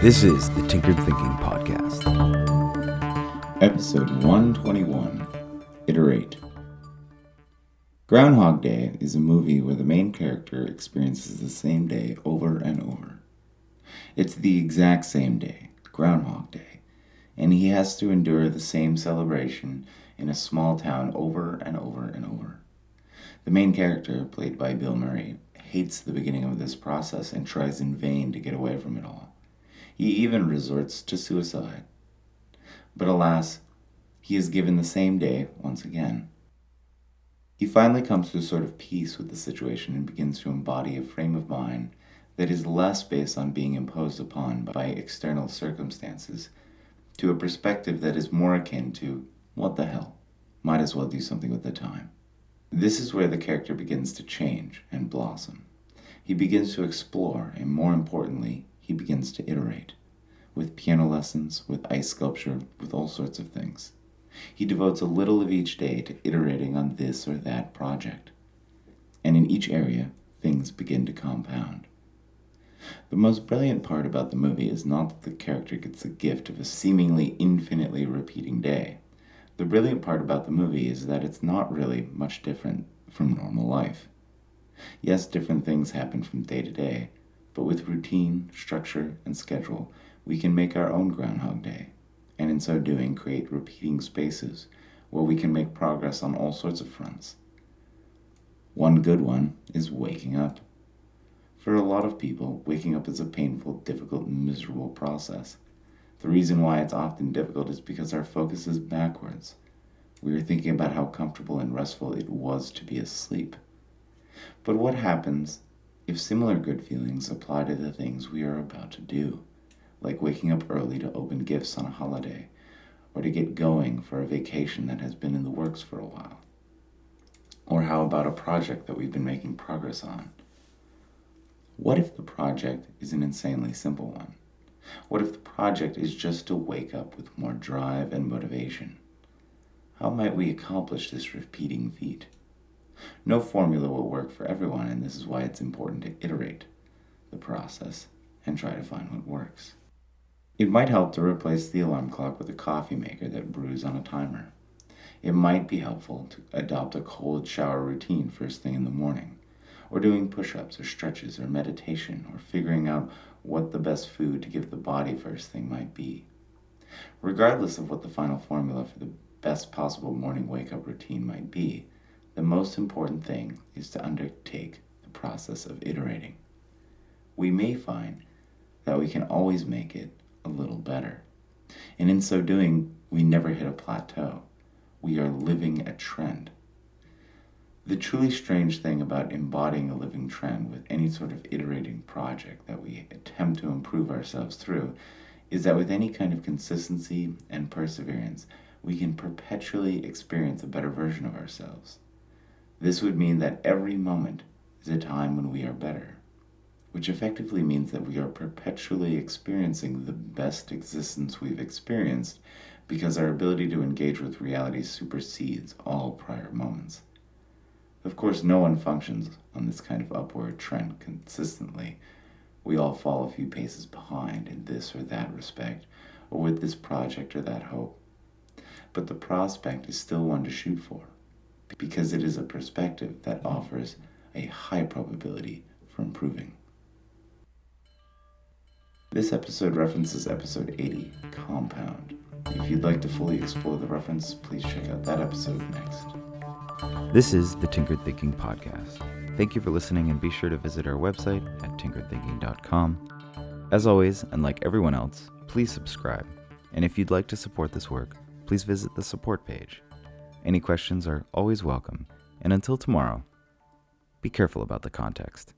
This is the Tinkered Thinking Podcast. Episode 121 Iterate. Groundhog Day is a movie where the main character experiences the same day over and over. It's the exact same day, Groundhog Day, and he has to endure the same celebration in a small town over and over and over. The main character, played by Bill Murray, hates the beginning of this process and tries in vain to get away from it all. He even resorts to suicide. But alas, he is given the same day once again. He finally comes to a sort of peace with the situation and begins to embody a frame of mind that is less based on being imposed upon by external circumstances to a perspective that is more akin to, what the hell, might as well do something with the time. This is where the character begins to change and blossom. He begins to explore, and more importantly, he begins to iterate with piano lessons, with ice sculpture, with all sorts of things. He devotes a little of each day to iterating on this or that project. And in each area, things begin to compound. The most brilliant part about the movie is not that the character gets the gift of a seemingly infinitely repeating day. The brilliant part about the movie is that it's not really much different from normal life. Yes, different things happen from day to day, but with routine, structure, and schedule, we can make our own Groundhog Day, and in so doing, create repeating spaces where we can make progress on all sorts of fronts. One good one is waking up. For a lot of people, waking up is a painful, difficult, miserable process. The reason why it's often difficult is because our focus is backwards. We are thinking about how comfortable and restful it was to be asleep. But what happens if similar good feelings apply to the things we are about to do, like waking up early to open gifts on a holiday, or to get going for a vacation that has been in the works for a while? Or how about a project that we've been making progress on? What if the project is an insanely simple one? What if the project is just to wake up with more drive and motivation? How might we accomplish this repeating feat? No formula will work for everyone, and this is why it's important to iterate the process and try to find what works. It might help to replace the alarm clock with a coffee maker that brews on a timer. It might be helpful to adopt a cold shower routine first thing in the morning, or doing push ups or stretches or meditation, or figuring out what the best food to give the body first thing might be. Regardless of what the final formula for the best possible morning wake up routine might be, the most important thing is to undertake the process of iterating. We may find that we can always make it a little better. And in so doing, we never hit a plateau. We are living a trend. The truly strange thing about embodying a living trend with any sort of iterating project that we attempt to improve ourselves through is that with any kind of consistency and perseverance, we can perpetually experience a better version of ourselves. This would mean that every moment is a time when we are better, which effectively means that we are perpetually experiencing the best existence we've experienced because our ability to engage with reality supersedes all prior moments. Of course, no one functions on this kind of upward trend consistently. We all fall a few paces behind in this or that respect, or with this project or that hope. But the prospect is still one to shoot for because it is a perspective that offers a high probability for improving. This episode references episode 80, Compound. If you'd like to fully explore the reference, please check out that episode next. This is the Tinkered Thinking Podcast. Thank you for listening and be sure to visit our website at tinkeredthinking.com. As always, and like everyone else, please subscribe. And if you'd like to support this work, please visit the support page. Any questions are always welcome. And until tomorrow, be careful about the context.